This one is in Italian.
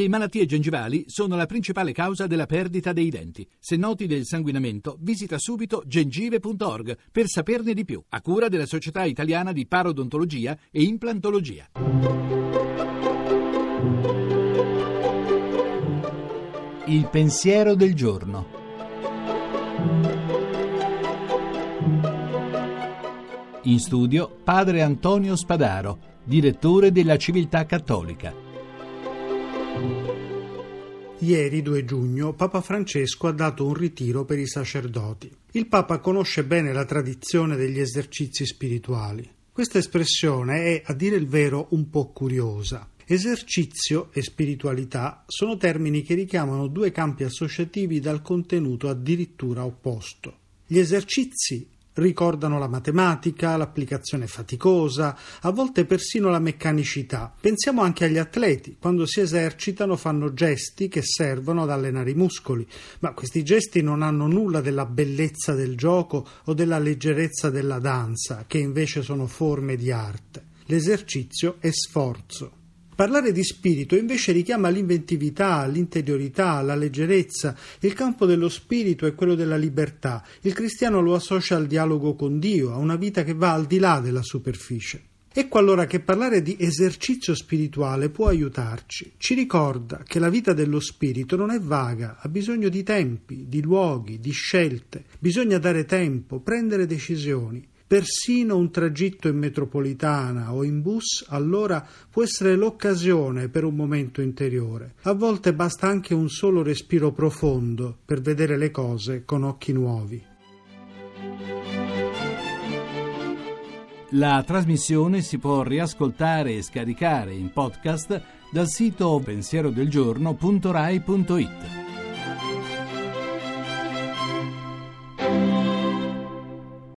Le malattie gengivali sono la principale causa della perdita dei denti. Se noti del sanguinamento, visita subito gengive.org per saperne di più, a cura della Società Italiana di Parodontologia e Implantologia. Il pensiero del giorno. In studio padre Antonio Spadaro, direttore della Civiltà Cattolica. Ieri, 2 giugno, Papa Francesco ha dato un ritiro per i sacerdoti. Il Papa conosce bene la tradizione degli esercizi spirituali. Questa espressione è, a dire il vero, un po' curiosa. Esercizio e spiritualità sono termini che richiamano due campi associativi dal contenuto addirittura opposto. Gli esercizi ricordano la matematica, l'applicazione faticosa, a volte persino la meccanicità. Pensiamo anche agli atleti, quando si esercitano fanno gesti che servono ad allenare i muscoli, ma questi gesti non hanno nulla della bellezza del gioco o della leggerezza della danza, che invece sono forme di arte. L'esercizio è sforzo. Parlare di spirito invece richiama l'inventività, l'interiorità, la leggerezza. Il campo dello spirito è quello della libertà. Il cristiano lo associa al dialogo con Dio, a una vita che va al di là della superficie. Ecco allora che parlare di esercizio spirituale può aiutarci. Ci ricorda che la vita dello spirito non è vaga, ha bisogno di tempi, di luoghi, di scelte. Bisogna dare tempo, prendere decisioni. Persino un tragitto in metropolitana o in bus allora può essere l'occasione per un momento interiore. A volte basta anche un solo respiro profondo per vedere le cose con occhi nuovi. La trasmissione si può riascoltare e scaricare in podcast dal sito pensierodelgiorno.rai.it.